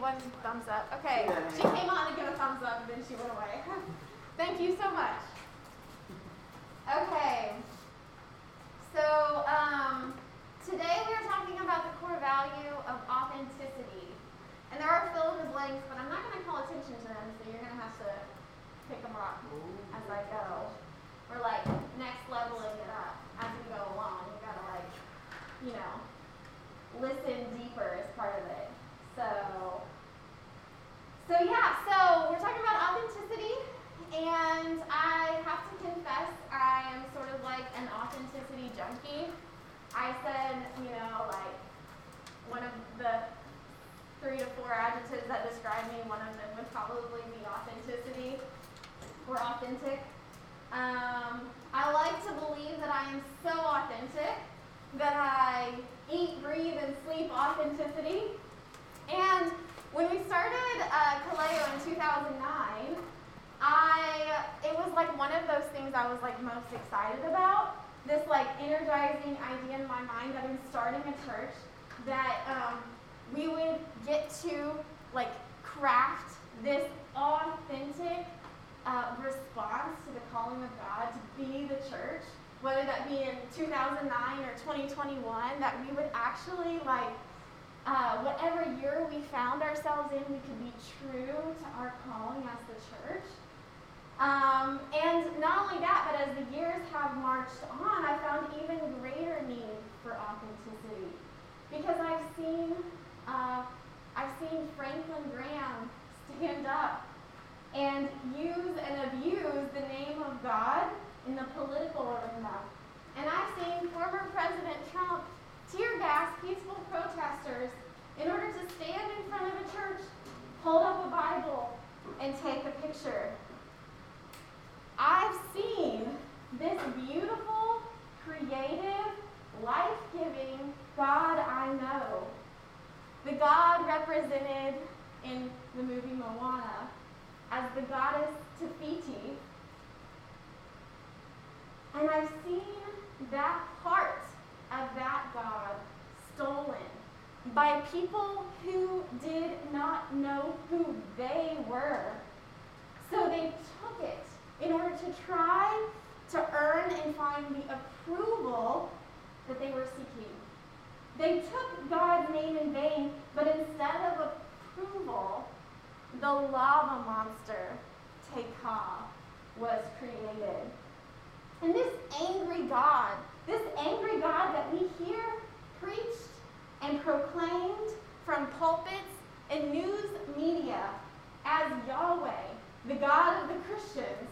one thumbs up. Okay, she came on to give a thumbs up, and then she went away. Thank you so much. Okay, so um, today we are talking about the core value of authenticity. And there are fill in the but I'm not going to call attention to them, so you're going to have to pick them up as I go. We're like next leveling it up as we go along. You got to like, you know, listen deeper as part of it. So, so yeah, so we're talking about authenticity, and I have to confess I am sort of like an authenticity junkie. I said, you know, like one of the three to four adjectives that describe me, one of them would probably be authenticity or authentic. Um, I like to believe that I am so authentic that I eat, breathe, and sleep authenticity. And when we started uh, Kaleo in 2009, I it was like one of those things I was like most excited about. This like energizing idea in my mind that I'm starting a church that um, we would get to like craft this authentic uh, response to the calling of God to be the church, whether that be in 2009 or 2021, that we would actually like uh, whatever year we found ourselves in, we could be true to our calling as the church. Um, and not only that, but as the years have marched on, I found even greater need for authenticity because I've seen uh, I've seen Franklin Graham stand up and use and abuse the name of God in the political arena. And I've seen former President Trump tear gas peaceful protesters in order to stand in front of a church, hold up a Bible, and take a picture. I've seen this beautiful, creative, life giving God I know. The God represented in the movie Moana as the goddess Te Fiti. And I've seen that heart of that God stolen by people who did not know who they were. So they took it in order to try to earn and find the approval that they were seeking. They took God's name in vain, but instead of approval, the lava monster, Te Kā, was created. And this angry God this angry God that we hear preached and proclaimed from pulpits and news media as Yahweh, the God of the Christians,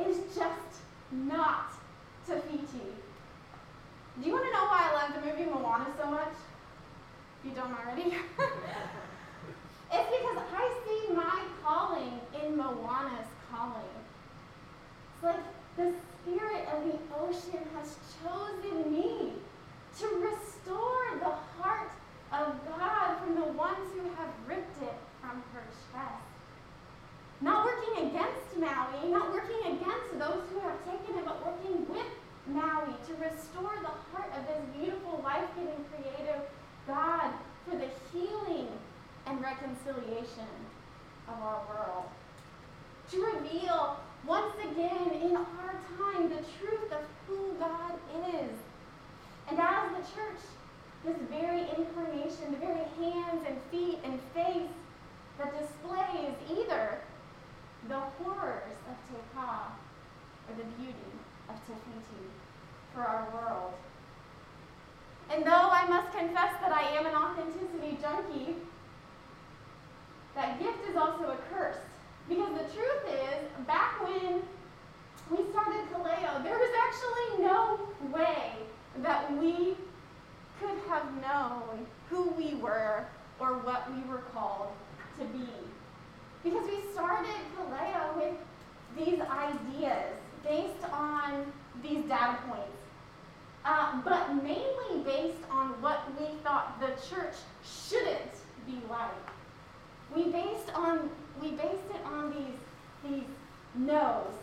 is just not Te Fiti. Do you want to know why I love the movie Moana so much? If you don't already? it's because I see my calling in Moana's calling. It's like the spirit of the ocean has chosen me to restore the heart of God from the ones who have ripped it from her chest. Not working against Maui, not working against those who have taken it, but working with Maui to restore the heart of this beautiful, life giving, creative God for the healing and reconciliation of our world. To reveal once again in our time the truth of who God is. And as the church, this very incarnation, the very hands and feet and face that displays either the horrors of Te Kā or the beauty of Te Fiti for our world. And though I must confess that I am an authenticity junkie, that gift is also a curse because the truth is, back when we started Kaleo, there was actually no way that we could have known who we were or what we were called to be. Because we started Kaleo with these ideas based on these data points. uh, but mainly based on what we thought the church shouldn't be like. We based on we based it on these these no's.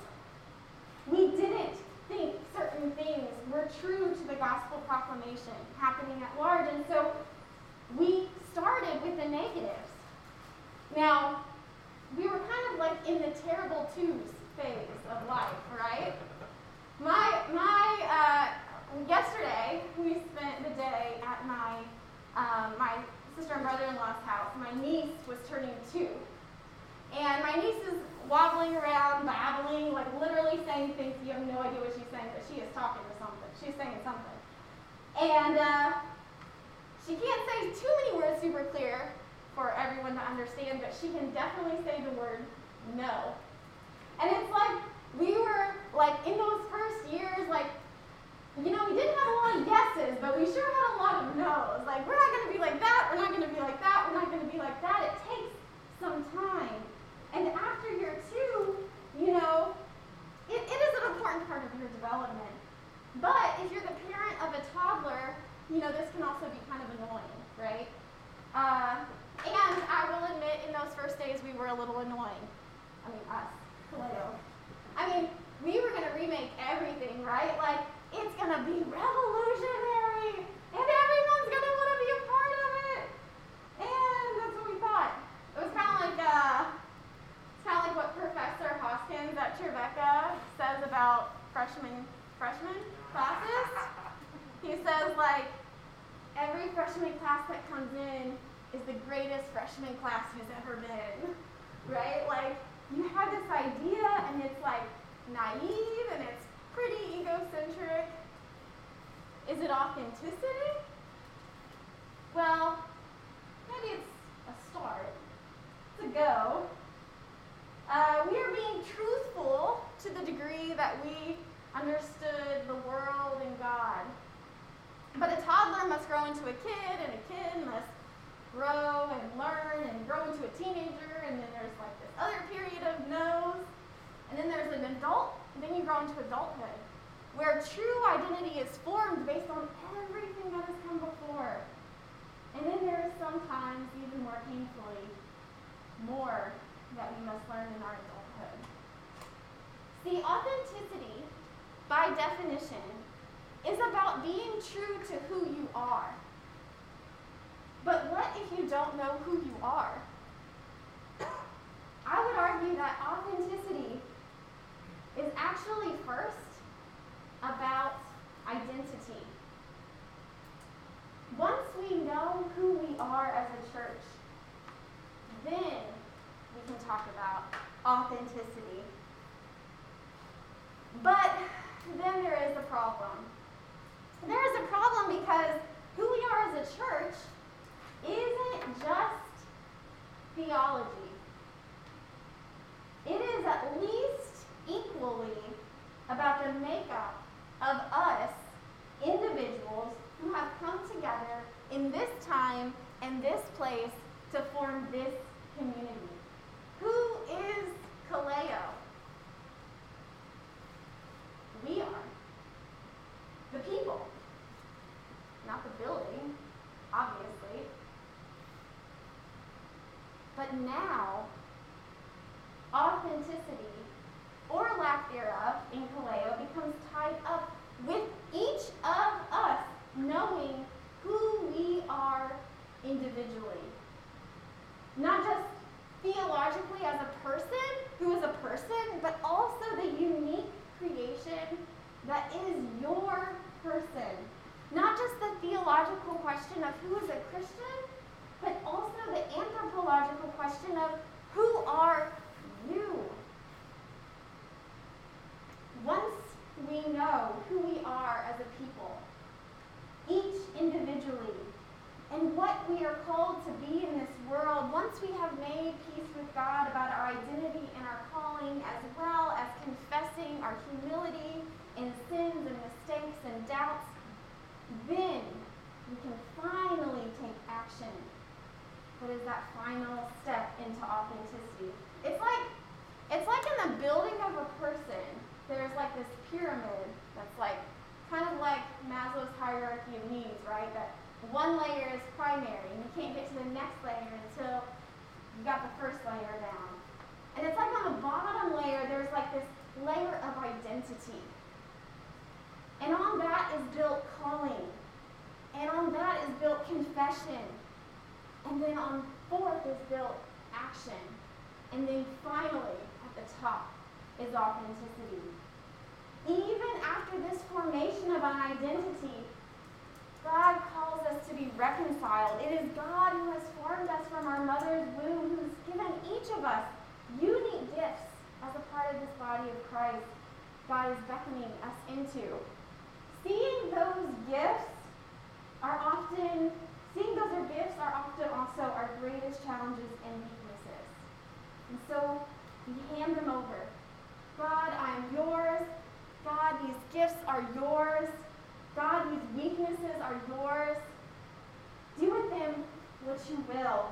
We didn't think certain things were true to the gospel proclamation happening at large, and so we started with the negatives. Now, we were kind of like in the terrible twos phase of life, right? My my uh, yesterday we spent the day at my um, my sister and brother-in-law's house. My niece was turning two, and my niece is wobbling around, babbling, like literally saying things you have no idea what she's saying, but she is talking to something. She's saying something, and uh, she can't say too many words super clear for everyone to understand, but she can definitely say the word no. And it's like we were like in those first years, like you know, we didn't have a lot of yeses, but we sure had a lot of no's. Like, we're not to be like that, we're not to be like that, we're not to be like that. It takes some time. And after year two, you know, it, it is an important part of your development. But if you're the parent of a toddler, you know, this can also be kind of annoying, right? Uh, and I will admit, in those first days, we were a little annoying. I mean, us, Kaleo. I mean, we were going to remake everything, right? Like, it's going to be revolutionary, and everyone's going to want to be a part of it. And that's what we thought. It was kind of like, uh, it's kind of like what Professor Hoskins at Tribeca says about freshman freshman classes. He says like every freshman class that comes in is the greatest freshman class who's ever been, right? Like you have this idea and it's like naive and it's pretty egocentric. Is it authenticity? Well, maybe it's a start. It's a go. Uh, we are being truthful to the degree that we understood the world and God. But a toddler must grow into a kid, and a kid must grow and learn and grow into a teenager, and then there's like this other period of no's, and then there's an adult, and then you grow into adulthood, where true identity is formed based on everything that has come before. And then there is sometimes, even more painfully, more that we must learn in our adulthood. See, authenticity, by definition, is about being true to who you are. But what if you don't know who you are? I would argue that authenticity is actually first about identity. Once we know who we are as a church, then we can talk about authenticity. But then there is a problem. There is a problem because who we are as a church isn't just theology. It is at least about the makeup of us, individuals who have come together in this time and this place to form this community. Who is Kaleo? We are. The people. Not the building, obviously. But now, authenticity, or lack thereof, in Kaleo becomes tied up with each of us knowing who we are individually. Not just theologically as a person, who is a person, but also the unique creation that is your person. Not just the theological question of who is a Christian, but also the anthropological question of God about our identity and our calling, as well as confessing our humility in sins and mistakes and doubts, then we can finally take action. What is that final step into authenticity? It's like it's like in the building of a person, there's like this pyramid that's like kind of like Maslow's hierarchy of needs, right? That one layer is primary, and you can't get to the next layer until you got the first layer down. And it's like on the bottom layer, there's like this layer of identity. And on that is built calling. And on that is built confession. And then on fourth is built action. And then finally, at the top, is authenticity. Even after this formation of an identity, God calls us to be reconciled. It is God who has formed us from our mother's womb, who's given each of us unique gifts as a part of this body of Christ. God is beckoning us into. Seeing those gifts are often, seeing those are gifts are often also our greatest challenges and weaknesses. And so we hand them over. God, I am yours. God, these gifts are yours. God, these weaknesses are yours. Do with them what you will.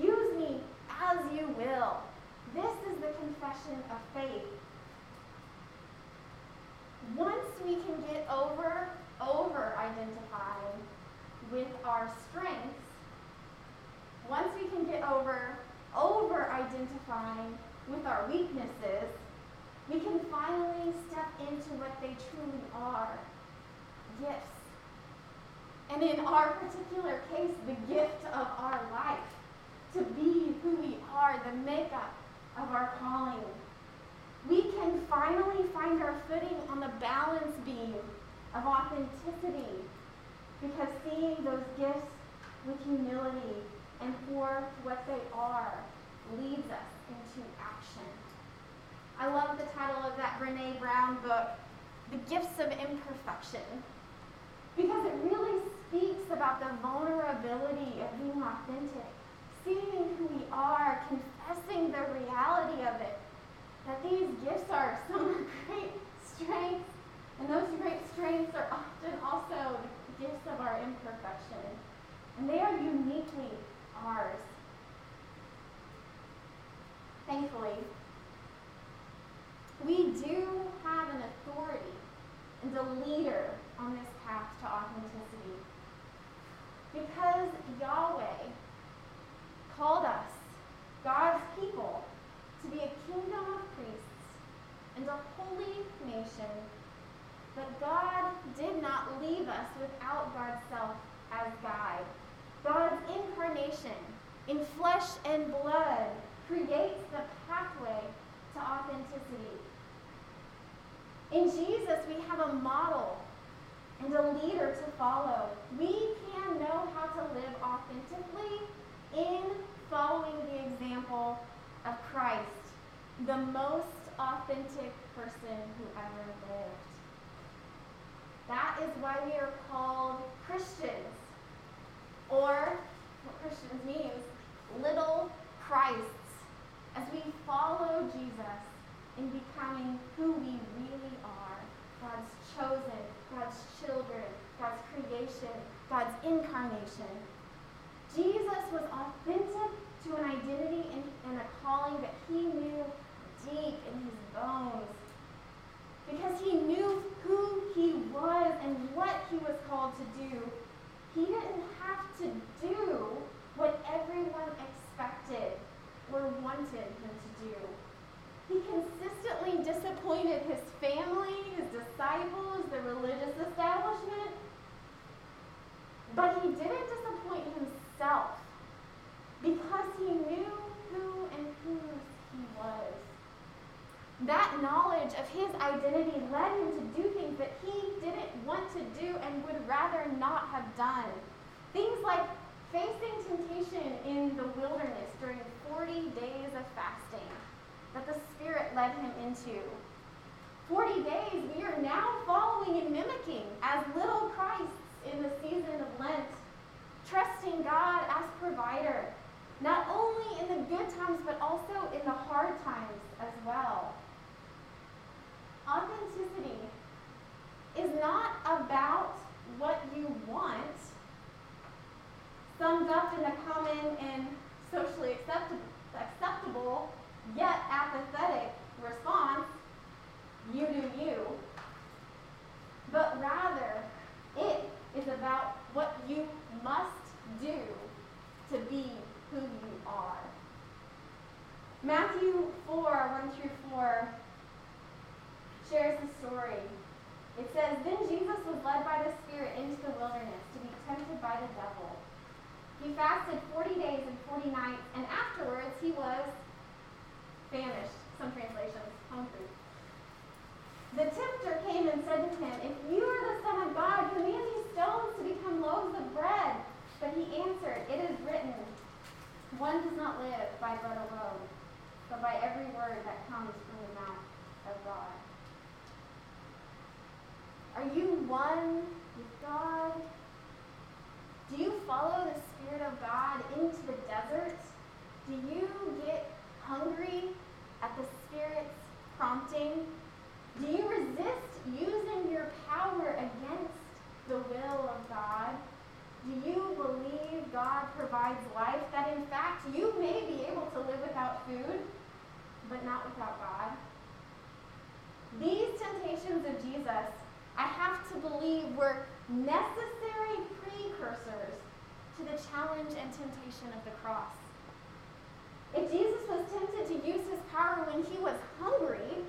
Use me as you will. This is the confession of faith. Once we can get over, over identifying with our strengths, once we can get over, over identifying with our weaknesses, we can finally step into what they truly are gifts. And in our particular case, the gift of our life to be who we are, the makeup of our calling. We can finally find our footing on the balance beam of authenticity because seeing those gifts with humility and for what they are leads us into action. I love the title of that Brene Brown book, The Gifts of Imperfection, because it really speaks about the vulnerability of being authentic, seeing who we are, confessing the reality of it, that these gifts are some great strengths, and those great strengths are often also the gifts of our imperfection, and they are uniquely ours. Thankfully, we do have an authority and a leader on this path to authenticity. Because Yahweh called us, God's people, to be a kingdom of priests and a holy nation. But God did not leave us without God's self as guide. God's incarnation in flesh and blood creates the pathway to authenticity. In Jesus, we have a model and a leader to follow. We can know how to live authentically in following the example of Christ, the most authentic person who ever lived. That is why we are called Christians, or what Christians means, little Christs, as we follow Jesus in becoming who we really are God's chosen, God's children, God's creation, God's incarnation. Jesus was authentic to an identity and, and a calling that he knew deep in his bones. Because he knew who he was and what he was called to do. He didn't have to do what everyone expected or wanted him to do. He consistently disappointed his family, his disciples, the religious establishment. But he didn't disappoint himself because he knew who and whose he was. That knowledge of his identity led him to do things that he didn't want to do and would rather not have done. Things like facing temptation in the wilderness during 40 days of fasting that the Spirit led him into. 40 days we are now following and mimicking as little Christs in the season of Lent, trusting God as provider, not only in the good times, but also in the hard times as well. Authenticity is not about what you want, summed up in the common and socially acceptable, acceptable yet apathetic response, you do you, but rather it is about what you must do to be who you are. Matthew 4, 1 through 4 shares the story. It says, Then Jesus was led by the Spirit into the wilderness to be tempted by the devil. He fasted 40 days and 40 nights, and afterwards he was famished. Some translations, hungry. The tempter came and said to him, If you are the Son of God, command these stones to become loaves of bread. But he answered, It is written, One does not live by bread alone but by every word that comes from the mouth of God. Are you one with God? Do you follow the Spirit of God into the desert? Do you get hungry at the Spirit's prompting? Do you resist using your power against the will of God? Do you believe God provides life, that in fact you may be able to live without food? but not without God. These temptations of Jesus, I have to believe, were necessary precursors to the challenge and temptation of the cross. If Jesus was tempted to use his power when he was hungry,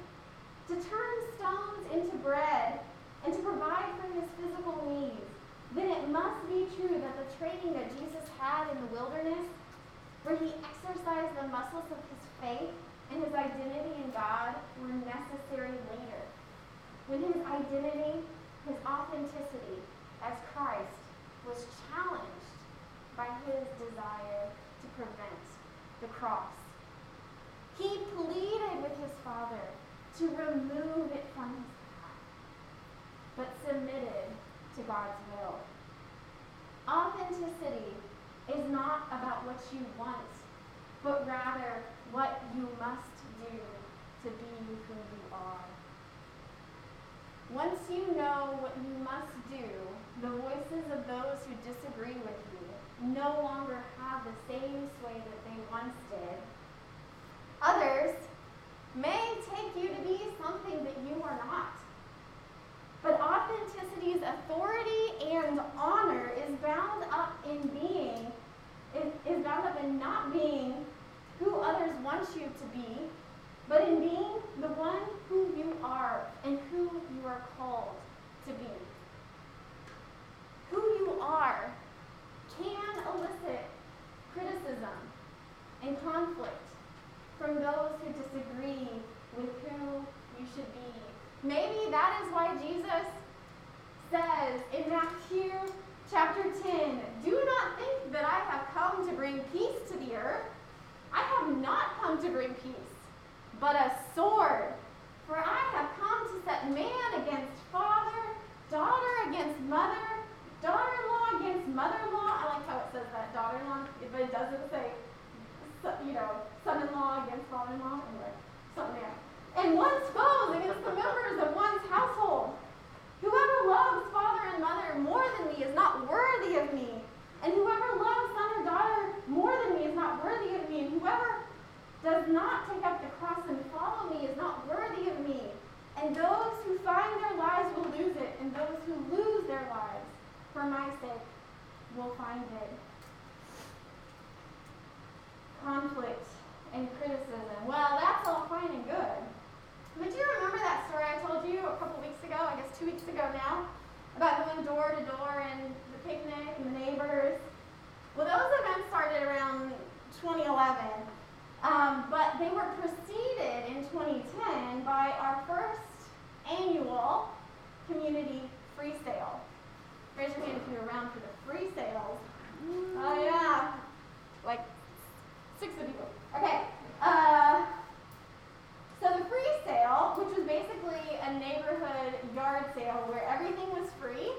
to turn stones into bread, and to provide for his physical needs, then it must be true that the training that Jesus had in the wilderness, where he exercised the muscles of his faith, and his identity in God were necessary later. When his identity, his authenticity as Christ was challenged by his desire to prevent the cross. He pleaded with his Father to remove it from his path, but submitted to God's will. Authenticity is not about what you want, but rather what you must do to be who you are. Once you know what you must do, the voices of those who disagree with you no longer have the same sway that they once did. Others may take you to be something that you are not. But authenticity's authority and honor is bound up in being, is, is bound up in not being who others want you to be, but in being the one who you are and who you are called to be. Who you are can elicit criticism and conflict from those who disagree with who you should be. Maybe that is why Jesus says in Matthew chapter 10 Do not think that I have come to bring peace to the earth. I have not come to bring peace, but a sword. For I have come to set man against father, daughter against mother, daughter-in-law against mother-in-law. I like how it says that, daughter-in-law, but it doesn't say, you know, son-in-law against father-in-law. Anyway, something there. And one's foes against the members of one's household. Whoever loves father and mother more than me is not worthy of me. And whoever loves son or daughter more than me is not worthy of me. And whoever does not take up the cross and follow me is not worthy of me. And those who find their lives will lose it, and those who lose their lives for my sake will find it. Conflict and criticism. Well, that's all fine and good. But do you remember that story I told you a couple weeks ago, I guess two weeks ago now, about going door to door and the picnic and the neighbors? Well, those events started around 2011, um, but they were preceded in 2010 by our first annual community free sale. Raise your hand if you're around for the free sales. Oh, yeah. Like six of you. Okay. Uh, so the free sale, which was basically a neighborhood yard sale where everything was free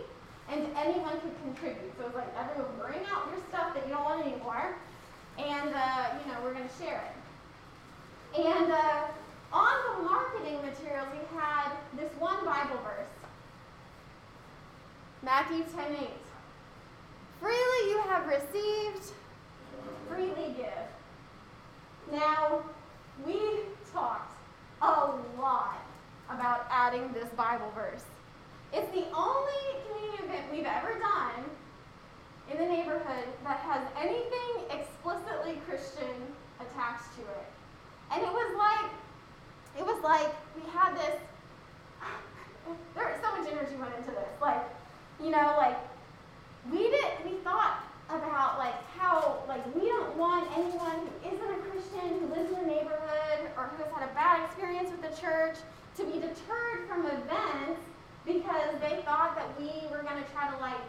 and anyone could contribute. So it was like everyone bring out your stuff that you don't want anymore, and uh, you know we're going to share it. And uh, on the marketing materials, we had this one Bible verse, Matthew 10:8. Freely you have received, freely give. Now, we talked a lot about adding this Bible verse. It's the only community event we've ever done in the neighborhood that has anything explicitly Christian attached to it. And it was like, it was like we had this, there was so much energy went into this. Like, you know, like we did we thought about like how like we don't want anyone who isn't a Christian, who lives in a neighborhood, or who has had a bad experience with the church to be deterred from events because they thought that we were gonna try to like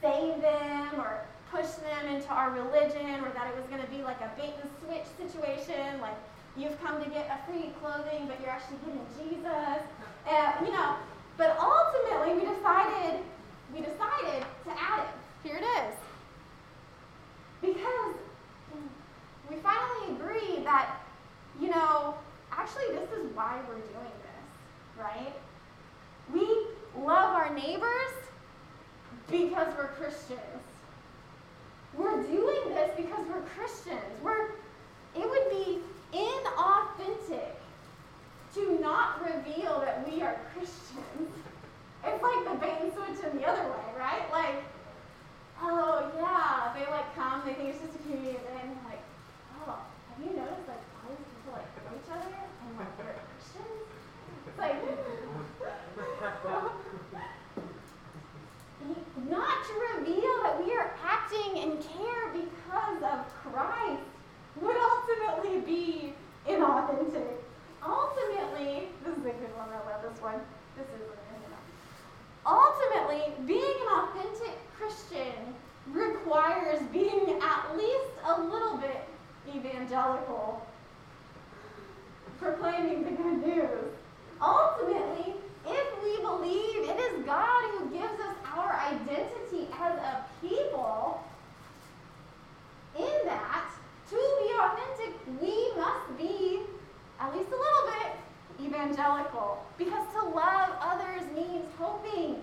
save them or push them into our religion or that it was gonna be like a bait and switch situation, like you've come to get a free clothing but you're actually getting jesus and you know but ultimately we decided we decided to add it here it is because we finally agree that you know actually this is why we're doing this right we love our neighbors because we're Christians. We're doing this because we're Christians. We're, it would be inauthentic to not reveal that we are Christians. It's like the bait and switch in the other way, right? Like, oh yeah, they like come, they think it's just a community event, and they're like, oh, have you noticed like all these people like know each other and like they're Christians? It's like not to reveal that we are acting and care because of Christ would ultimately be inauthentic. Ultimately, this is a good one, I love this one. This is Ultimately, being an authentic Christian requires being at least a little bit evangelical, proclaiming the good news. Ultimately, if we believe it is God who gives us our identity as a people, in that, to be authentic, we must be at least a little bit evangelical. Because to love others means hoping,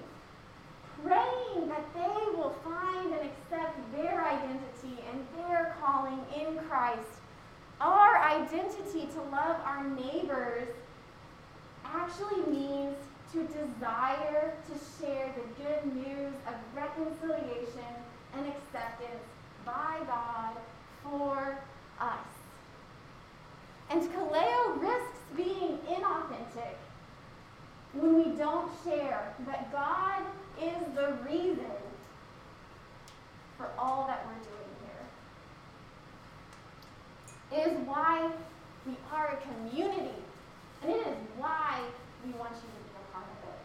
praying that they will find and accept their identity and their calling in Christ. Our identity to love our neighbors actually means to desire to share the good news of reconciliation and acceptance by God for us. And Kaleo risks being inauthentic when we don't share that God is the reason for all that we're doing here. It is why we are a community, and it is why we want you to be a part of it.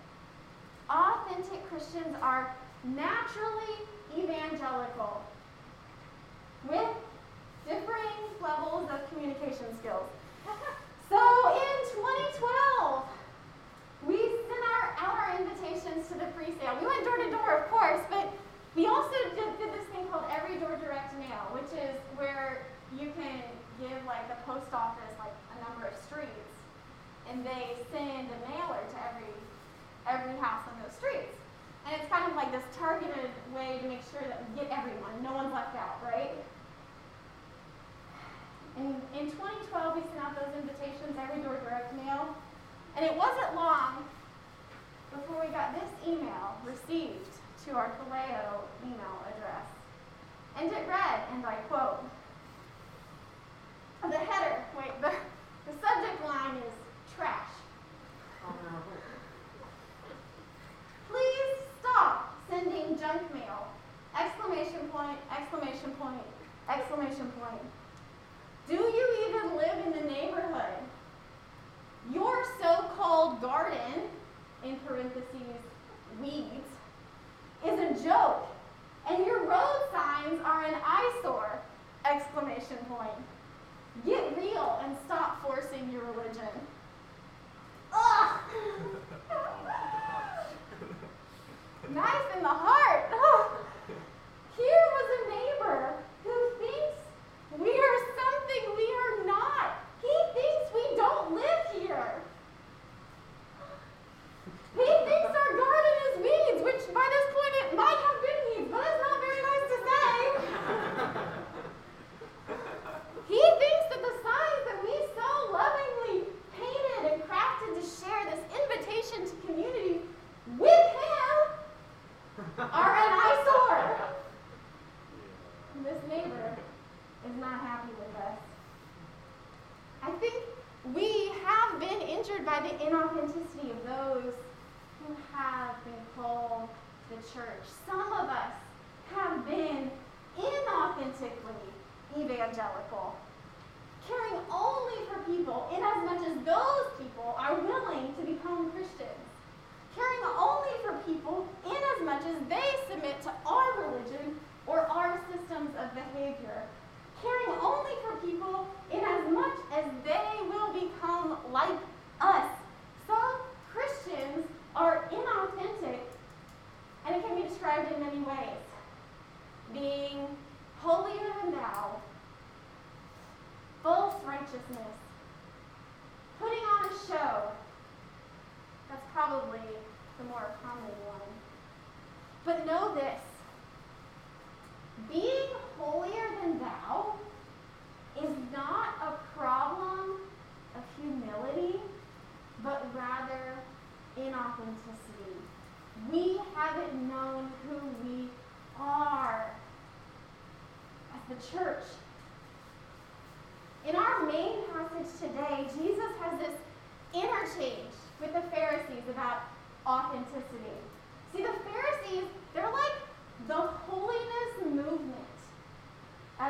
authentic Christians are naturally evangelical with differing levels of communication skills. so in 2012, we sent our, out our invitations to the free sale. We went door to door, of course, but we also did, did this thing called Every Door Direct Mail, which is where you can give like the post office like a number of streets, and they send a mailer to every every house on those streets. And it's kind of like this targeted way to make sure that we get everyone, no one's left out, right? And in 2012, we sent out those invitations every door direct mail. And it wasn't long before we got this email received to our Kaleo email address. And it read, and I quote, the header, wait, the, the subject line is trash. Please stop sending junk mail. Exclamation point, exclamation point, exclamation point. Do you even live in the neighborhood? Your so called garden, in parentheses, weeds, is a joke, and your road signs are an eyesore! Exclamation point. Get real and stop forcing your religion. Ugh! knife in the heart. Oh. Here was a neighbor who thinks we are something we are not. He thinks we don't live here. He thinks our garden is weeds, which by this point it might have been weeds, but it's not very nice to say. he thinks that the signs that we so lovingly painted and crafted to share this invitation to community with him an eyesore. This neighbor is not happy with us. I think we have been injured by the inauthenticity of those who have been called the church. Some of us have been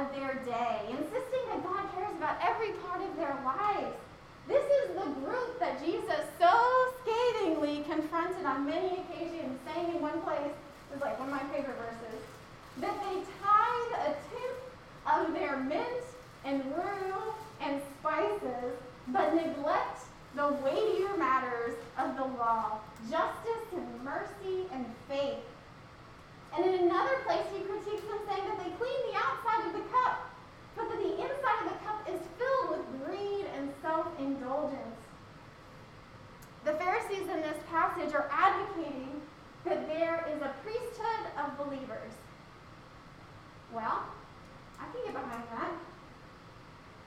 of their day, insisting that God cares about every part of their lives. This is the group that Jesus so scathingly confronted on many occasions, saying in one place, this is like one of my favorite verses, that they tithe a tenth of their mint and rue and spices, but neglect the weightier matters of the law, justice and mercy and faith. And in another place, he critiques them saying that they clean the outside of the cup, but that the inside of the cup is filled with greed and self indulgence. The Pharisees in this passage are advocating that there is a priesthood of believers. Well, I can get behind that.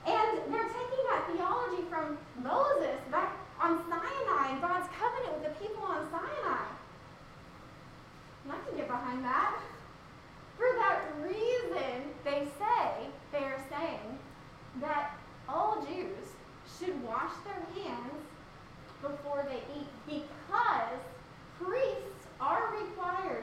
And they're taking that theology from Moses back on Sinai, God's covenant with the people on Sinai. I can get behind that. For that reason, they say, they are saying, that all Jews should wash their hands before they eat because priests are required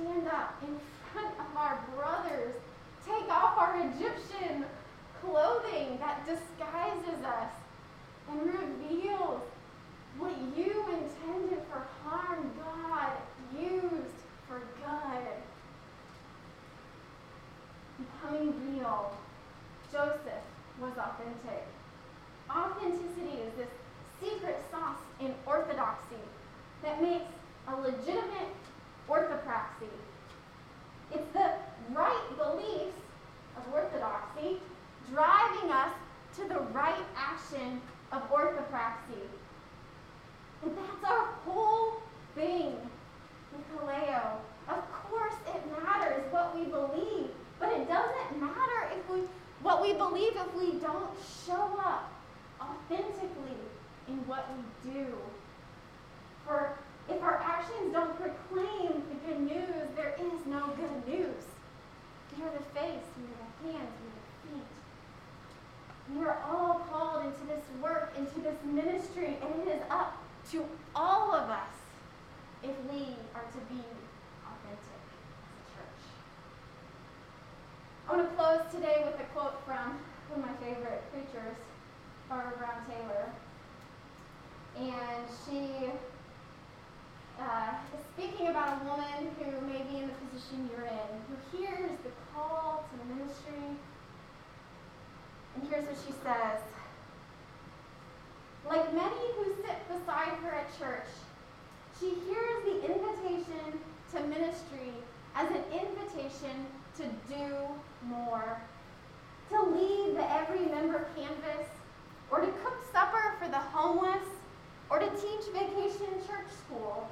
stand up in front of our brothers, take off our Egyptian clothing that disguises us and reveals what you intended for harm, God used for good. Becoming real, Joseph was authentic. Authenticity is this secret sauce in orthodoxy that makes a legitimate orthopraxy. It's the right beliefs of orthodoxy driving us to the right action of orthopraxy. And that's our whole thing, Nicolao. Of course it matters what we believe, but it doesn't matter if we what we believe if we don't show up authentically in what we do. For if our actions don't proclaim the good news, there is no good news. We are the face, we are the hands, we are the feet. We are all called into this work, into this ministry, and it is up to all of us if we are to be authentic as a church. I want to close today with a quote from one of my favorite preachers, Barbara Brown Taylor. And she uh, is speaking about a woman who may be in the position you're in, who hears the call to the ministry. And here's what she says Like many who sit beside her at church, she hears the invitation to ministry as an invitation to do more, to lead the every member canvass, or to cook supper for the homeless, or to teach vacation church school.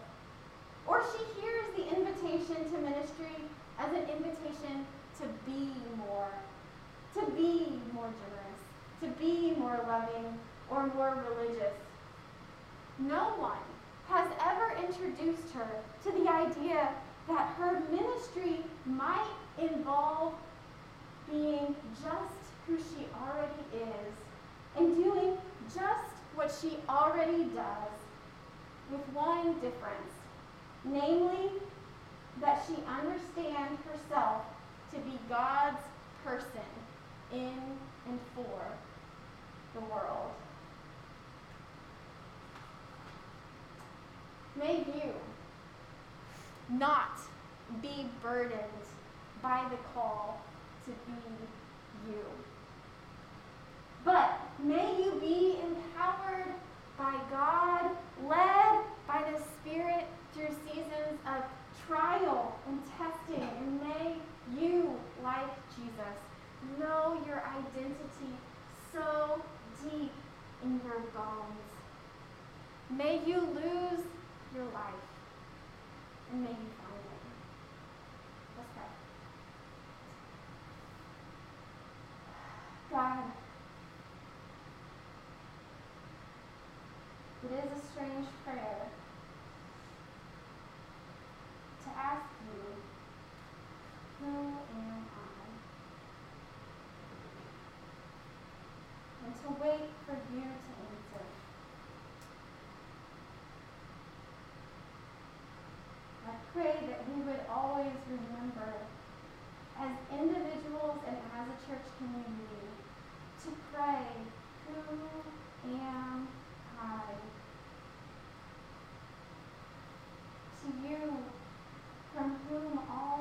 Or she hears the invitation to ministry as an invitation to be more, to be more generous, to be more loving or more religious. No one has ever introduced her to the idea that her ministry might involve being just who she already is and doing just what she already does with one difference, namely that she understands herself to be God's person in and for the world. May you not be burdened by the call to be you. But may you be empowered by God, led by the Spirit through seasons of trial and testing. And may you, like Jesus, know your identity so deep in your bones. May you lose your life and may you find it. Let's pray. God, it is a strange prayer to ask you, Who am I? And to wait for you to answer. I pray that we would always remember, as individuals and as a church community, to pray, Who am I? To you, from whom all